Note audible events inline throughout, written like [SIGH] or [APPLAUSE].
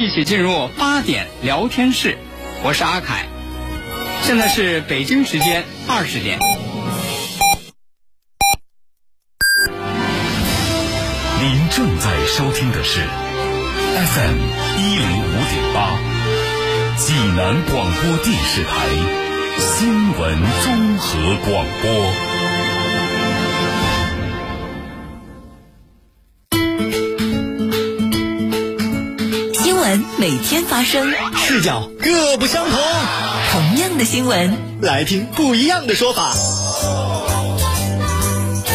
一起进入八点聊天室，我是阿凯，现在是北京时间二十点。您正在收听的是 FM 一零五点八，济南广播电视台新闻综合广播。闻每天发生，视角各不相同。同样的新闻，来听不一样的说法。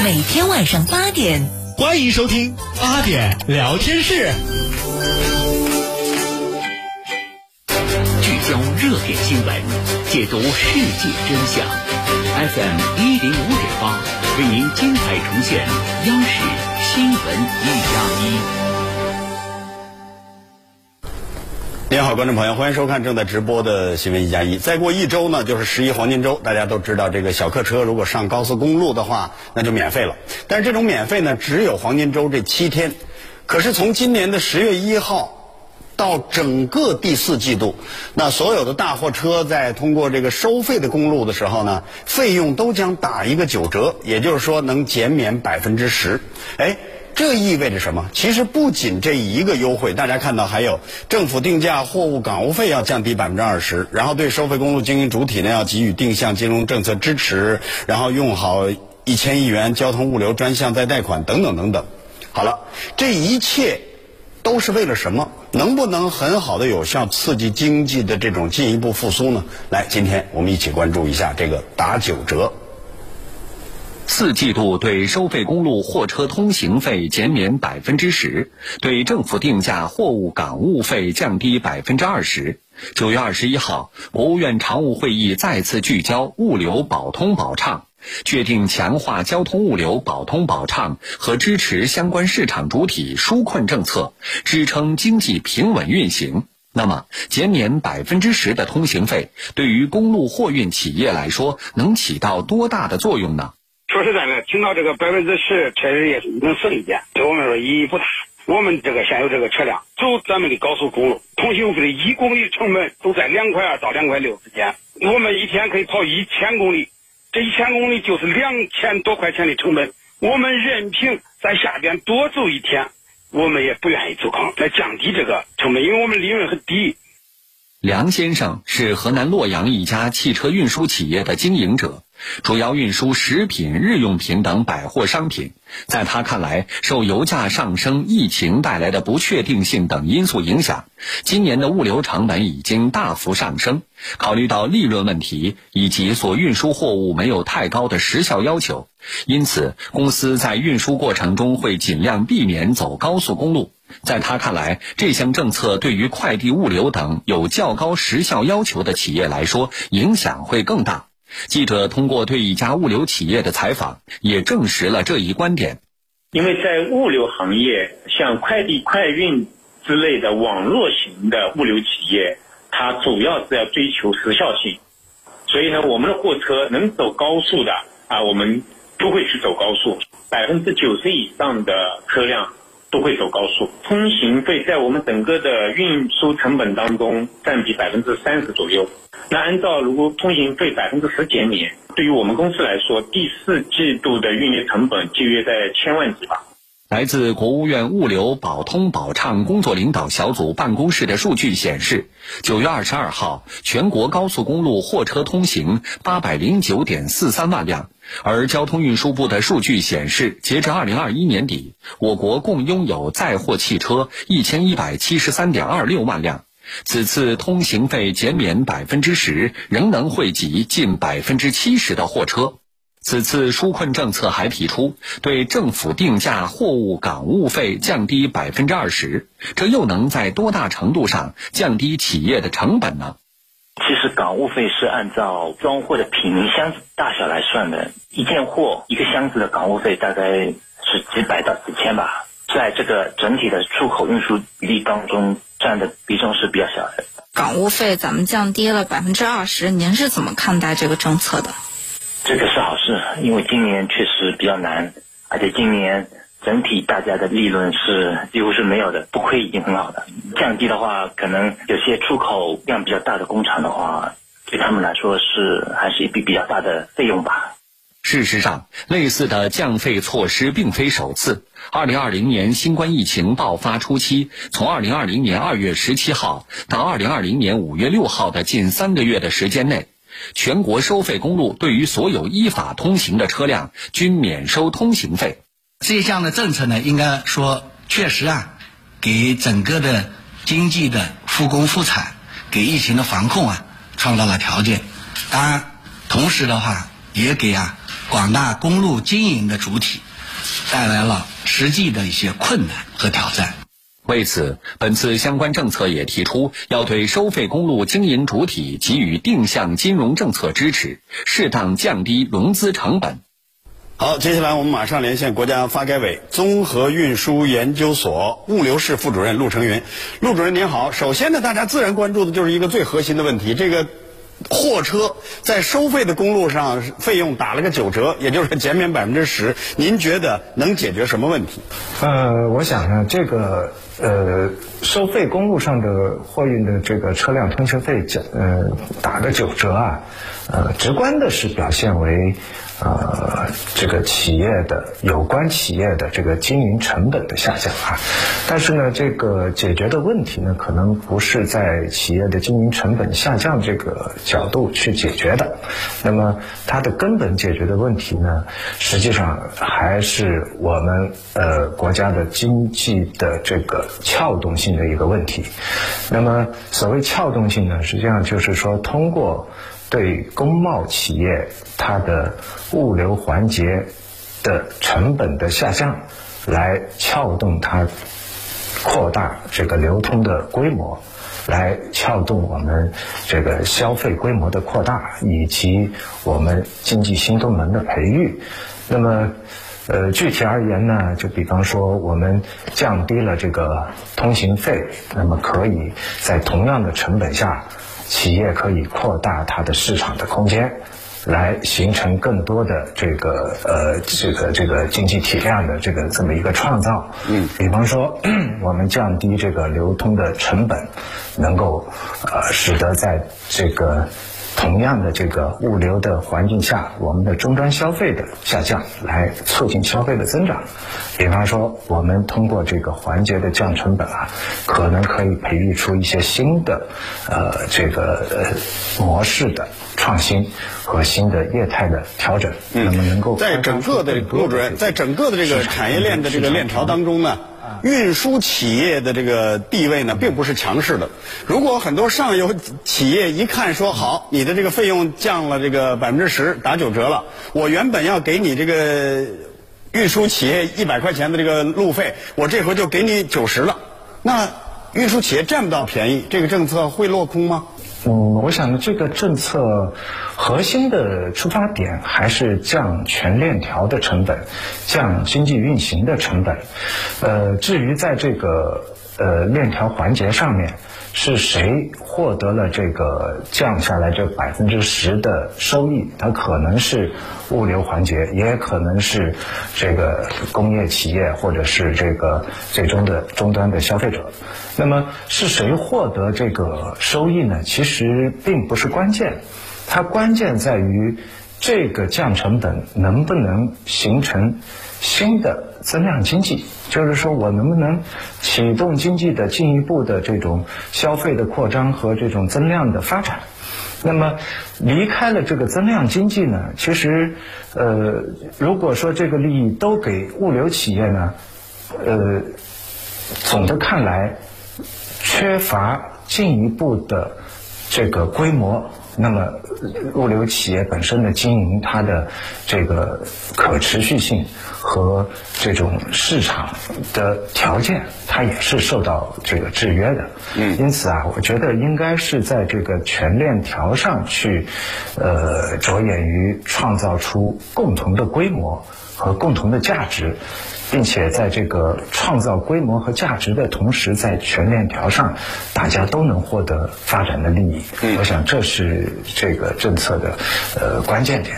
每天晚上八点，欢迎收听八点聊天室。聚焦热点新闻，解读世界真相。FM 一零五点八为您精彩呈现央视好，观众朋友，欢迎收看正在直播的新闻一加一。再过一周呢，就是十一黄金周，大家都知道，这个小客车如果上高速公路的话，那就免费了。但是这种免费呢，只有黄金周这七天。可是从今年的十月一号到整个第四季度，那所有的大货车在通过这个收费的公路的时候呢，费用都将打一个九折，也就是说能减免百分之十。哎。这意味着什么？其实不仅这一个优惠，大家看到还有政府定价货物港务费要降低百分之二十，然后对收费公路经营主体呢要给予定向金融政策支持，然后用好一千亿元交通物流专项再贷款等等等等。好了，这一切都是为了什么？能不能很好的有效刺激经济的这种进一步复苏呢？来，今天我们一起关注一下这个打九折。四季度对收费公路货车通行费减免百分之十，对政府定价货物港务费降低百分之二十。九月二十一号，国务院常务会议再次聚焦物流保通保畅，确定强化交通物流保通保畅和支持相关市场主体纾困政策，支撑经济平稳运行。那么，减免百分之十的通行费，对于公路货运企业来说，能起到多大的作用呢？说实在的，听到这个百分之十，确实也是能省一点，对我们说意义不大。我们这个现有这个车辆走咱们的高速公路，通行费的一公里成本都在两块二到两块六之间。我们一天可以跑一千公里，这一千公里就是两千多块钱的成本。我们任凭在下边多走一天，我们也不愿意走康，来降低这个成本，因为我们利润很低。梁先生是河南洛阳一家汽车运输企业的经营者，主要运输食品、日用品等百货商品。在他看来，受油价上升、疫情带来的不确定性等因素影响，今年的物流成本已经大幅上升。考虑到利润问题以及所运输货物没有太高的时效要求，因此公司在运输过程中会尽量避免走高速公路。在他看来，这项政策对于快递物流等有较高时效要求的企业来说，影响会更大。记者通过对一家物流企业的采访，也证实了这一观点。因为在物流行业，像快递、快运之类的网络型的物流企业，它主要是要追求时效性，所以呢，我们的货车能走高速的啊，我们都会去走高速，百分之九十以上的车辆。都会走高速，通行费在我们整个的运输成本当中占比百分之三十左右。那按照如果通行费百分之十减免，对于我们公司来说，第四季度的运营成本节约在千万级吧。来自国务院物流保通保畅工作领导小组办公室的数据显示，九月二十二号，全国高速公路货车通行八百零九点四三万辆。而交通运输部的数据显示，截至二零二一年底，我国共拥有载货汽车一千一百七十三点二六万辆。此次通行费减免百分之十，仍能惠及近百分之七十的货车。此次纾困政策还提出，对政府定价货物港务费降低百分之二十，这又能在多大程度上降低企业的成本呢？其实港务费是按照装货的品名、箱子大小来算的，一件货一个箱子的港务费大概是几百到几千吧，在这个整体的出口运输比例当中占的比重是比较小的。港务费咱们降低了百分之二十，您是怎么看待这个政策的？是，因为今年确实比较难，而且今年整体大家的利润是几乎是没有的，不亏已经很好的。降低的话，可能有些出口量比较大的工厂的话，对他们来说是还是一笔比较大的费用吧。事实上，类似的降费措施并非首次。二零二零年新冠疫情爆发初期，从二零二零年二月十七号到二零二零年五月六号的近三个月的时间内，全国收费公路对于所有依法通行的车辆均免收通行费。这项的政策呢，应该说确实啊，给整个的经济的复工复产，给疫情的防控啊，创造了条件。当然，同时的话，也给啊。广大公路经营的主体带来了实际的一些困难和挑战。为此，本次相关政策也提出，要对收费公路经营主体给予定向金融政策支持，适当降低融资成本。好，接下来我们马上连线国家发改委综合运输研究所物流室副主任陆成云。陆主任您好，首先呢，大家自然关注的就是一个最核心的问题，这个。货车在收费的公路上费用打了个九折，也就是减免百分之十。您觉得能解决什么问题？呃，我想呢，这个呃，收费公路上的货运的这个车辆通行费呃打个九折啊，呃，直观的是表现为。呃，这个企业的有关企业的这个经营成本的下降啊，但是呢，这个解决的问题呢，可能不是在企业的经营成本下降这个角度去解决的。那么，它的根本解决的问题呢，实际上还是我们呃国家的经济的这个撬动性的一个问题。那么，所谓撬动性呢，实际上就是说通过。对工贸企业，它的物流环节的成本的下降，来撬动它扩大这个流通的规模，来撬动我们这个消费规模的扩大，以及我们经济新动能的培育。那么，呃，具体而言呢，就比方说，我们降低了这个通行费，那么可以在同样的成本下。企业可以扩大它的市场的空间，来形成更多的这个呃这个这个经济体量的这个这么一个创造。嗯，比方说，我们降低这个流通的成本，能够呃使得在这个。同样的这个物流的环境下，我们的终端消费的下降，来促进消费的增长。比方说，我们通过这个环节的降成本啊，可能可以培育出一些新的呃这个呃模式的创新和新的业态的调整。那么能够在整个的陆主任，在整个的这个产业链的这个链条当中呢。运输企业的这个地位呢，并不是强势的。如果很多上游企业一看说好，你的这个费用降了这个百分之十，打九折了，我原本要给你这个运输企业一百块钱的这个路费，我这回就给你九十了，那运输企业占不到便宜，这个政策会落空吗？嗯，我想呢，这个政策核心的出发点还是降全链条的成本，降经济运行的成本。呃，至于在这个呃链条环节上面。是谁获得了这个降下来这百分之十的收益？它可能是物流环节，也可能是这个工业企业，或者是这个最终的终端的消费者。那么是谁获得这个收益呢？其实并不是关键，它关键在于这个降成本能不能形成新的。增量经济就是说我能不能启动经济的进一步的这种消费的扩张和这种增量的发展？那么离开了这个增量经济呢？其实，呃，如果说这个利益都给物流企业呢，呃，总的看来缺乏进一步的这个规模。那么，物流企业本身的经营，它的这个可持续性和这种市场的条件，它也是受到这个制约的。嗯，因此啊，我觉得应该是在这个全链条上去，呃，着眼于创造出共同的规模和共同的价值。并且在这个创造规模和价值的同时，在全链条上，大家都能获得发展的利益。嗯我想这是这个政策的呃关键点。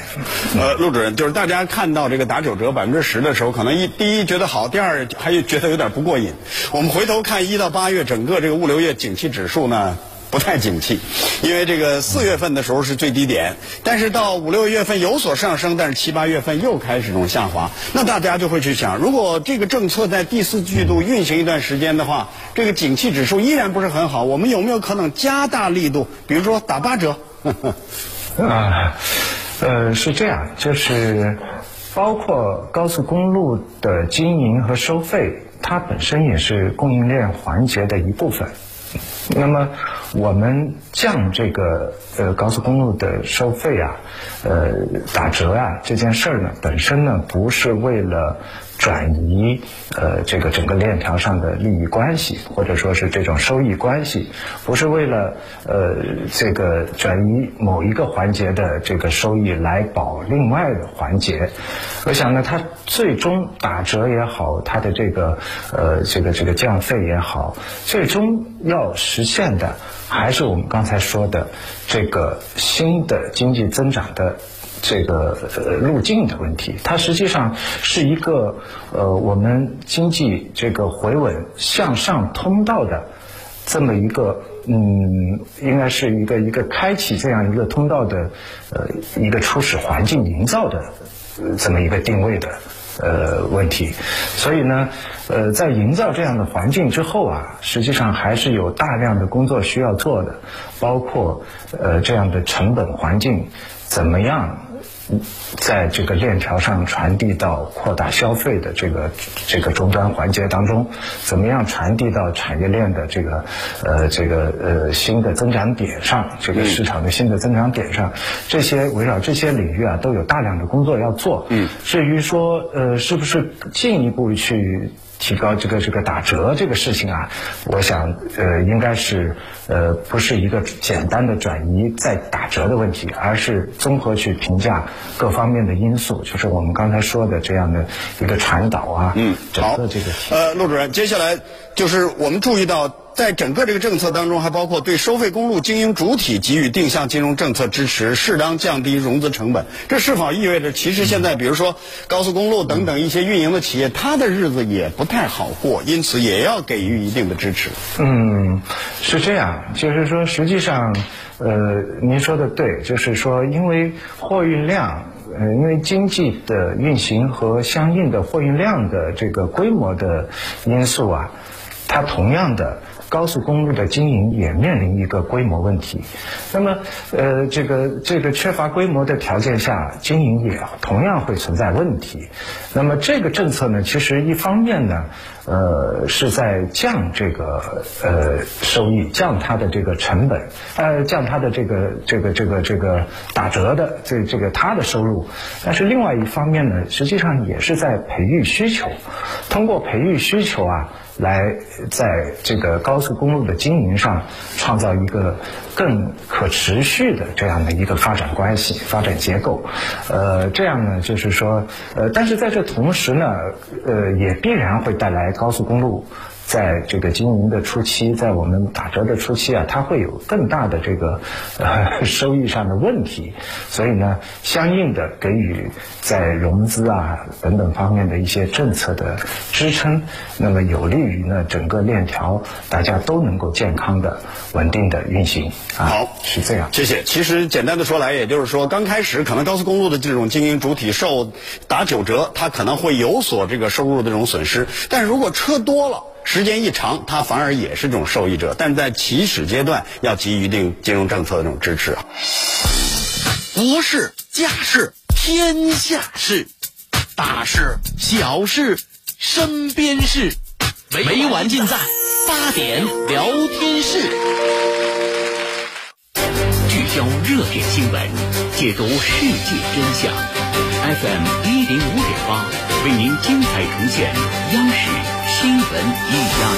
呃，陆主任，就是大家看到这个打九折百分之十的时候，可能一第一觉得好，第二还觉得有点不过瘾。我们回头看一到八月整个这个物流业景气指数呢。不太景气，因为这个四月份的时候是最低点，但是到五六月份有所上升，但是七八月份又开始这种下滑。那大家就会去想，如果这个政策在第四季度运行一段时间的话，这个景气指数依然不是很好，我们有没有可能加大力度，比如说打八折？[LAUGHS] 啊，呃，是这样，就是包括高速公路的经营和收费，它本身也是供应链环节的一部分。那么，我们降这个呃高速公路的收费啊，呃打折啊这件事儿呢，本身呢不是为了。转移呃这个整个链条上的利益关系，或者说是这种收益关系，不是为了呃这个转移某一个环节的这个收益来保另外的环节。我想呢，它最终打折也好，它的这个呃这个这个降费也好，最终要实现的还是我们刚才说的这个新的经济增长的。这个路径的问题，它实际上是一个呃我们经济这个回稳向上通道的这么一个嗯，应该是一个一个开启这样一个通道的呃一个初始环境营造的这么一个定位的呃问题。所以呢，呃，在营造这样的环境之后啊，实际上还是有大量的工作需要做的，包括呃这样的成本环境怎么样。在这个链条上传递到扩大消费的这个这个终端环节当中，怎么样传递到产业链的这个呃这个呃新的增长点上，这个市场的新的增长点上，这些围绕这些领域啊，都有大量的工作要做。嗯，至于说呃是不是进一步去。提高这个这个打折这个事情啊，我想呃应该是呃不是一个简单的转移再打折的问题，而是综合去评价各方面的因素，就是我们刚才说的这样的一个传导啊。嗯，整个，这个呃，陆主任，接下来就是我们注意到。在整个这个政策当中，还包括对收费公路经营主体给予定向金融政策支持，适当降低融资成本。这是否意味着，其实现在比如说高速公路等等一些运营的企业，它的日子也不太好过，因此也要给予一定的支持。嗯，是这样，就是说，实际上，呃，您说的对，就是说，因为货运量，呃，因为经济的运行和相应的货运量的这个规模的因素啊，它同样的。高速公路的经营也面临一个规模问题，那么，呃，这个这个缺乏规模的条件下，经营也同样会存在问题。那么这个政策呢，其实一方面呢，呃，是在降这个呃收益，降它的这个成本，呃，降它的这个这个这个这个打折的这这个它的收入。但是另外一方面呢，实际上也是在培育需求，通过培育需求啊。来，在这个高高速公路的经营上，创造一个更可持续的这样的一个发展关系、发展结构。呃，这样呢，就是说，呃，但是在这同时呢，呃，也必然会带来高速公路。在这个经营的初期，在我们打折的初期啊，它会有更大的这个 [LAUGHS] 呃收益上的问题，所以呢，相应的给予在融资啊等等方面的一些政策的支撑，那么有利于呢整个链条大家都能够健康的、稳定的运行啊。好，是这样。谢谢。其实简单的说来，也就是说，刚开始可能高速公路的这种经营主体受打九折，它可能会有所这个收入的这种损失，但是如果车多了。时间一长，它反而也是这种受益者，但在起始阶段要给予一定金融政策的这种支持。国事、家事、天下事，大事、小事、身边事，没完尽在八点聊天室，聚焦热点新闻，解读世界真相。FM 一零五点八，为您精彩呈现央视。新闻一加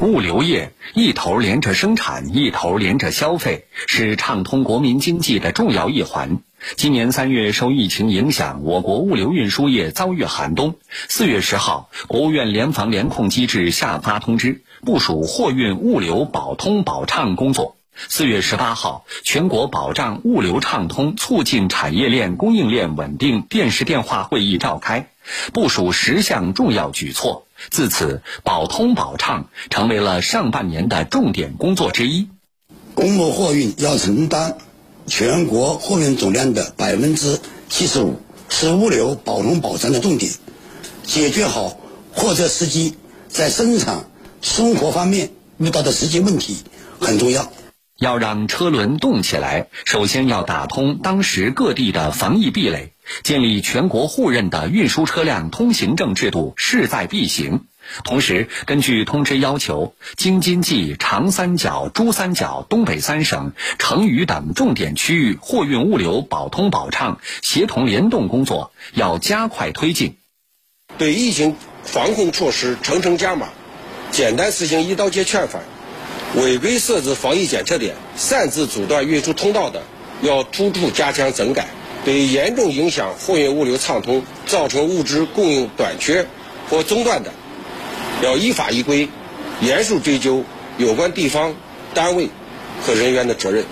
一，物流业一头连着生产，一头连着消费，是畅通国民经济的重要一环。今年三月受疫情影响，我国物流运输业遭遇寒冬。四月十号，国务院联防联控机制下发通知，部署货运物流保通保畅工作。四月十八号，全国保障物流畅通、促进产业链供应链稳定电视电话会议召开，部署十项重要举措。自此，保通保畅成为了上半年的重点工作之一。公路货运要承担全国货运总量的百分之七十五，是物流保通保畅的重点。解决好货车司机在生产生活方面遇到的实际问题很重要。要让车轮动起来，首先要打通当时各地的防疫壁垒，建立全国互认的运输车辆通行证制度，势在必行。同时，根据通知要求，京津冀、长三角、珠三角、东北三省、成渝等重点区域货运物流保通保畅、协同联动工作要加快推进。对疫情防控措施层层加码，简单实行一刀切劝返。违规设置防疫检测点、擅自阻断运输通道的，要突出加强整改；对严重影响货运物流畅通、造成物资供应短缺或中断的，要依法依规，严肃追究有关地方单位和人员的责任。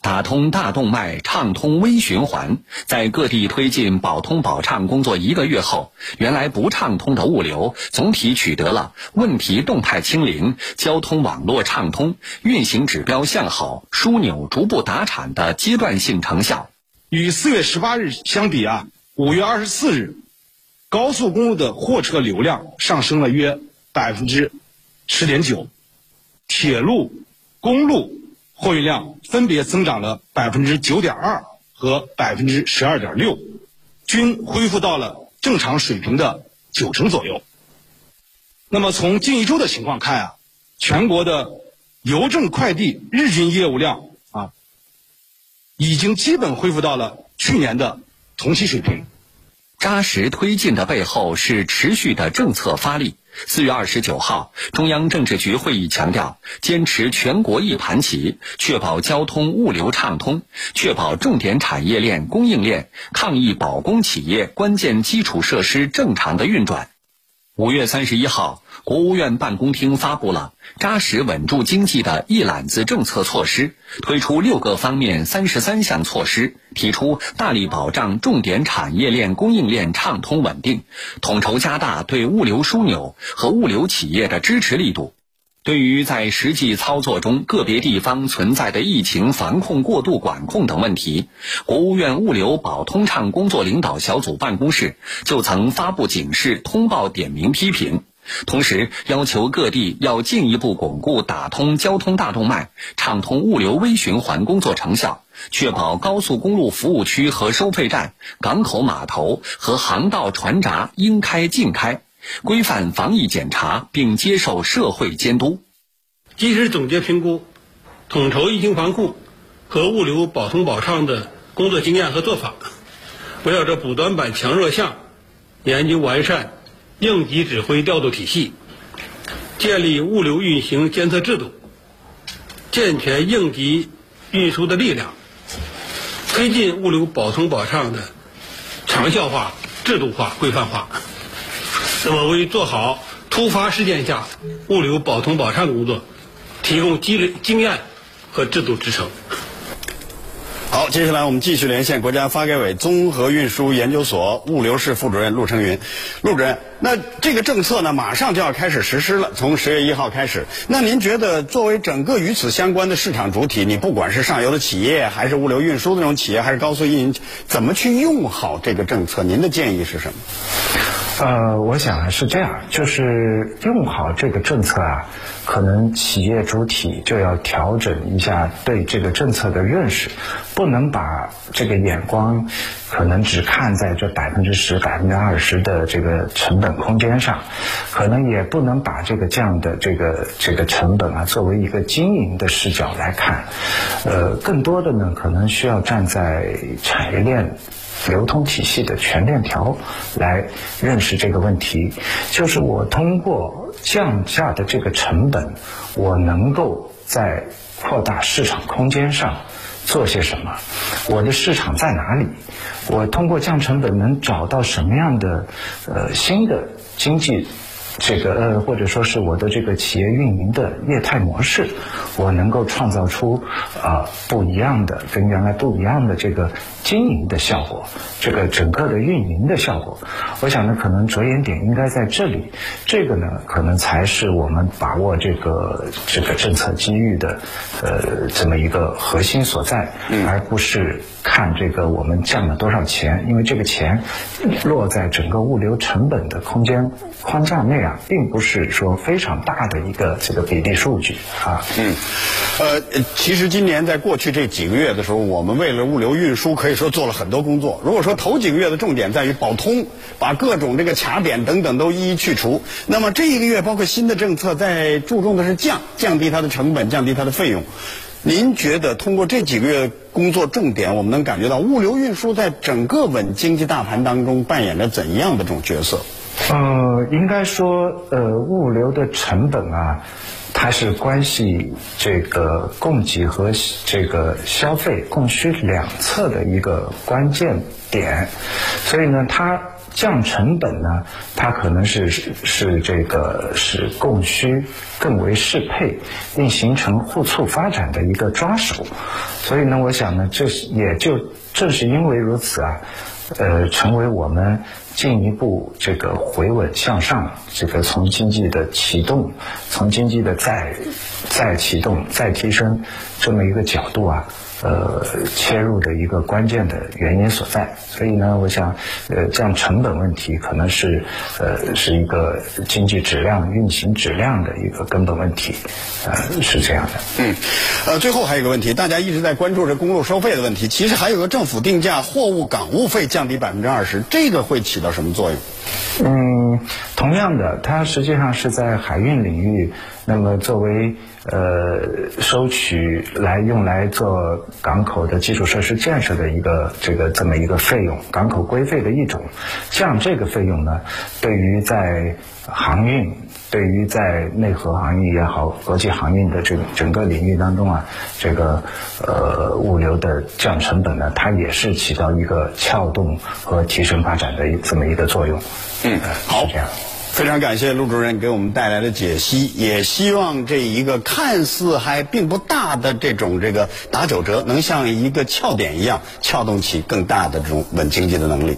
打通大动脉，畅通微循环。在各地推进保通保畅工作一个月后，原来不畅通的物流总体取得了问题动态清零、交通网络畅通、运行指标向好、枢纽逐步达产的阶段性成效。与四月十八日相比啊，五月二十四日，高速公路的货车流量上升了约百分之十点九，铁路、公路。货运量分别增长了百分之九点二和百分之十二点六，均恢复到了正常水平的九成左右。那么从近一周的情况看啊，全国的邮政快递日均业务量，已经基本恢复到了去年的同期水平。扎实推进的背后是持续的政策发力。四月二十九号，中央政治局会议强调，坚持全国一盘棋，确保交通物流畅通，确保重点产业链供应链、抗疫保供企业关键基础设施正常的运转。五月三十一号，国务院办公厅发布了扎实稳住经济的一揽子政策措施，推出六个方面三十三项措施，提出大力保障重点产业链供应链畅通稳定，统筹加大对物流枢纽和物流企业的支持力度。对于在实际操作中个别地方存在的疫情防控过度管控等问题，国务院物流保通畅工作领导小组办公室就曾发布警示、通报点名批评，同时要求各地要进一步巩固打通交通大动脉、畅通物流微循环工作成效，确保高速公路服务区和收费站、港口码头和航道船闸应开尽开。规范防疫检查，并接受社会监督。及时总结评估，统筹疫情防控和物流保通保畅的工作经验和做法，围绕着补短板、强弱项，研究完善应急指挥调度体系，建立物流运行监测制度，健全应急运输的力量，推进物流保通保畅的长效化、制度化、规范化。那么，为做好突发事件下物流保通保畅工作提供积累经验和制度支撑。好，接下来我们继续连线国家发改委综合运输研究所物流室副主任陆成云。陆主任，那这个政策呢，马上就要开始实施了，从十月一号开始。那您觉得，作为整个与此相关的市场主体，你不管是上游的企业，还是物流运输的这种企业，还是高速运营，怎么去用好这个政策？您的建议是什么？呃，我想是这样，就是用好这个政策啊，可能企业主体就要调整一下对这个政策的认识，不能把这个眼光可能只看在这百分之十、百分之二十的这个成本空间上，可能也不能把这个这样的这个这个成本啊作为一个经营的视角来看，呃，更多的呢，可能需要站在产业链。流通体系的全链条来认识这个问题，就是我通过降价的这个成本，我能够在扩大市场空间上做些什么？我的市场在哪里？我通过降成本能找到什么样的呃新的经济？这个呃，或者说是我的这个企业运营的业态模式，我能够创造出啊不一样的、跟原来不一样的这个经营的效果，这个整个的运营的效果。我想呢，可能着眼点应该在这里，这个呢，可能才是我们把握这个这个政策机遇的呃这么一个核心所在，而不是看这个我们降了多少钱，因为这个钱落在整个物流成本的空间框架内。啊，并不是说非常大的一个这个比例数据啊。嗯，呃，其实今年在过去这几个月的时候，我们为了物流运输可以说做了很多工作。如果说头几个月的重点在于保通，把各种这个卡点等等都一一去除，那么这一个月包括新的政策在注重的是降降低它的成本，降低它的费用。您觉得通过这几个月工作重点，我们能感觉到物流运输在整个稳经济大盘当中扮演着怎样的这种角色？呃，应该说，呃，物流的成本啊，它是关系这个供给和这个消费供需两侧的一个关键点，所以呢，它降成本呢，它可能是是这个使供需更为适配，并形成互促发展的一个抓手，所以呢，我想呢，这也就正是因为如此啊。呃，成为我们进一步这个回稳向上，这个从经济的启动，从经济的再再启动、再提升这么一个角度啊。呃，切入的一个关键的原因所在，所以呢，我想，呃，这样成本问题可能是，呃，是一个经济质量、运行质量的一个根本问题，呃，是这样的。嗯，呃，最后还有一个问题，大家一直在关注这公路收费的问题，其实还有个政府定价货物港务费降低百分之二十，这个会起到什么作用？嗯，同样的，它实际上是在海运领域，那么作为呃收取来用来做港口的基础设施建设的一个这个这么一个费用，港口规费的一种，像这个费用呢，对于在航运，对于在内核航运也好，国际航运的这个整个领域当中啊，这个呃物流的降成本呢，它也是起到一个撬动和提升发展的这么一个作用。嗯，好，这样，非常感谢陆主任给我们带来的解析，也希望这一个看似还并不大的这种这个打九折，能像一个撬点一样，撬动起更大的这种稳经济的能力。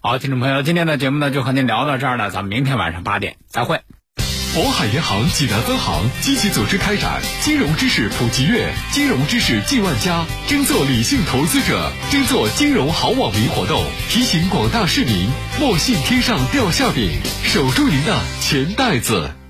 好，听众朋友，今天的节目呢就和您聊到这儿了，咱们明天晚上八点再会。渤海银行济南分行积极组织开展金融知识普及月，金融知识进万家，争做理性投资者，争做金融好网民活动，提醒广大市民莫信天上掉馅饼，守住您的钱袋子。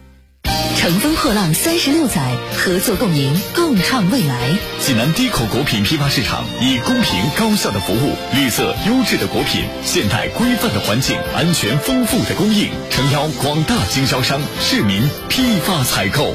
乘风破浪三十六载，合作共赢，共创未来。济南低口果品批发市场以公平高效的服务、绿色优质的果品、现代规范的环境、安全丰富的供应，诚邀广大经销商、市民批发采购。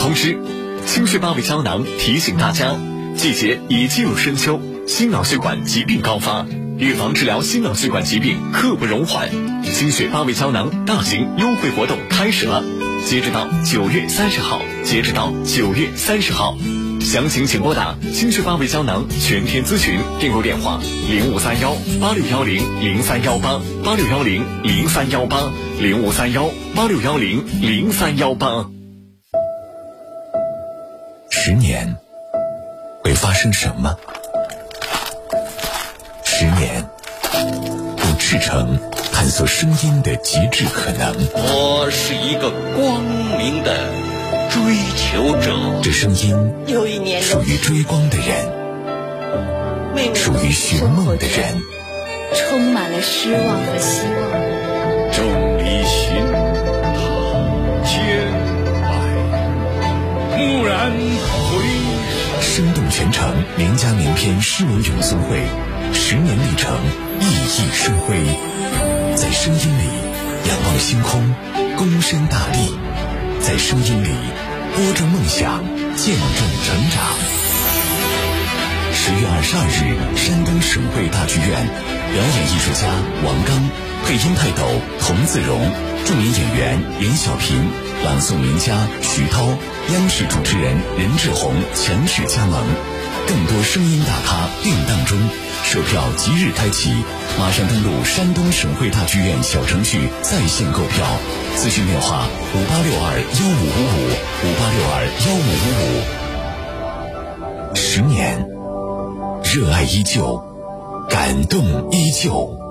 同时，清血八味胶囊提醒大家，季节已进入深秋，心脑血管疾病高发，预防治疗心脑血管疾病刻不容缓。清血八味胶囊大型优惠活动开始了，截止到九月三十号，截止到九月三十号，详情请拨打清血八味胶囊全天咨询订购电话零五三幺八六幺零零三幺八八六幺零零三幺八零五三幺八六幺零零三幺八。十年会发生什么？十年，用赤诚探索声音的极致可能。我是一个光明的追求者。这声音有一年属于追光的人，属于寻梦的人，充满了失望和希望。众里寻他千百，蓦然全程名家名篇诗文咏诵会，十年历程，熠熠生辉。在声音里仰望星空，躬身大地；在声音里播种梦想，见证成长。十月二十二日，山东省会大剧院，表演艺术家王刚，配音泰斗童自荣，著名演员严小平，朗诵名家徐涛，央视主持人任志宏强势加盟，更多声音大咖定档中，售票即日开启，马上登录山东省会大剧院小程序在线购票，咨询电话五八六二幺五五五五八六二幺五五五。十年，热爱依旧，感动依旧。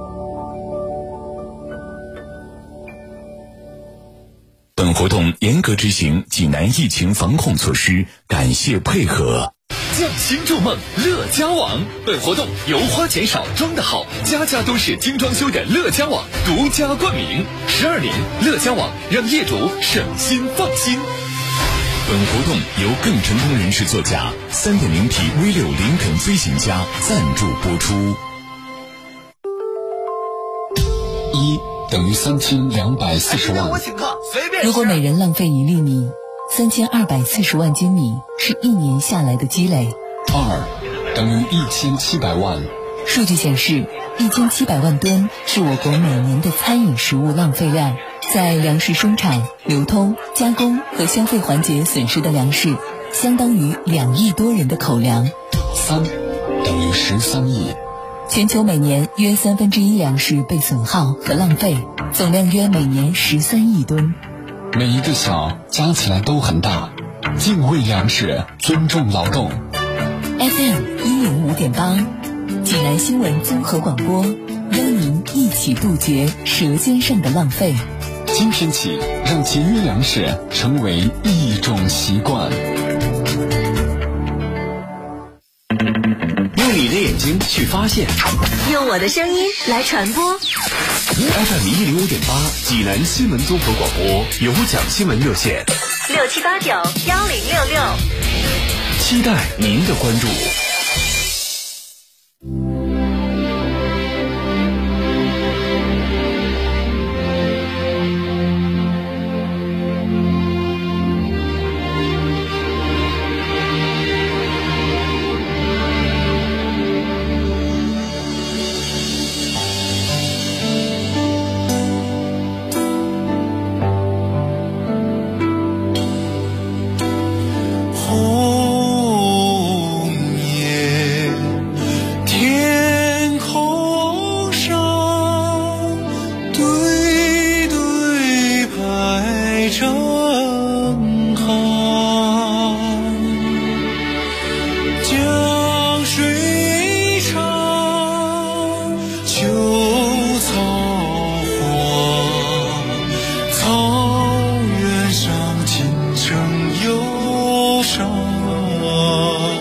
本活动严格执行济南疫情防控措施，感谢配合。匠心筑梦，乐家网。本活动由花钱少装的好，家家都是精装修的乐家网独家冠名。十二年，乐家网让业主省心放心。本活动由更成功人士座驾三点零 T V 六林肯飞行家赞助播出。一等于三千两百四十万。如果每人浪费一粒米，三千二百四十万斤米是一年下来的积累。二等于一千七百万。数据显示，一千七百万吨是我国每年的餐饮食物浪费量。在粮食生产、流通、加工和消费环节损失的粮食，相当于两亿多人的口粮。三等于十三亿。全球每年约三分之一粮食被损耗和浪费，总量约每年十三亿吨。每一个小加起来都很大。敬畏粮食，尊重劳动。FM 一零五点八，济南新闻综合广播，邀您一起杜绝舌尖上的浪费。今天起，让节约粮食成为一种习惯。眼睛去发现，用我的声音来传播。FM 一零五点八，济南新闻综合广播有奖新闻热线六七八九幺零六六，期待您的关注。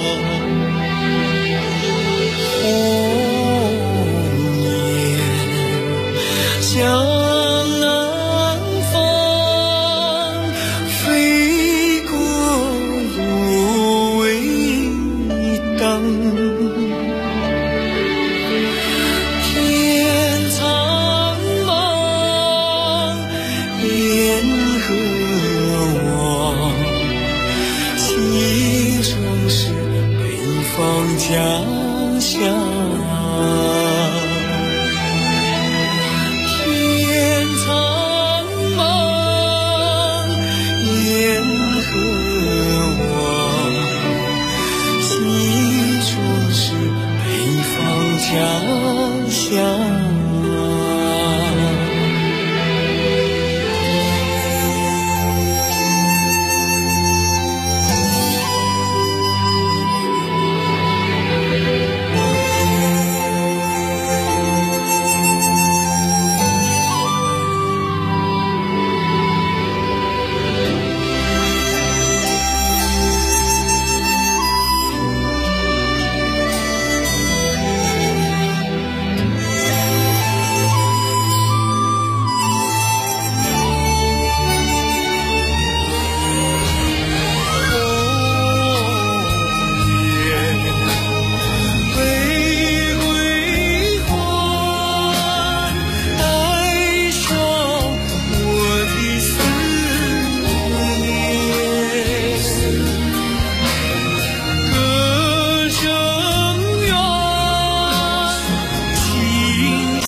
Oh.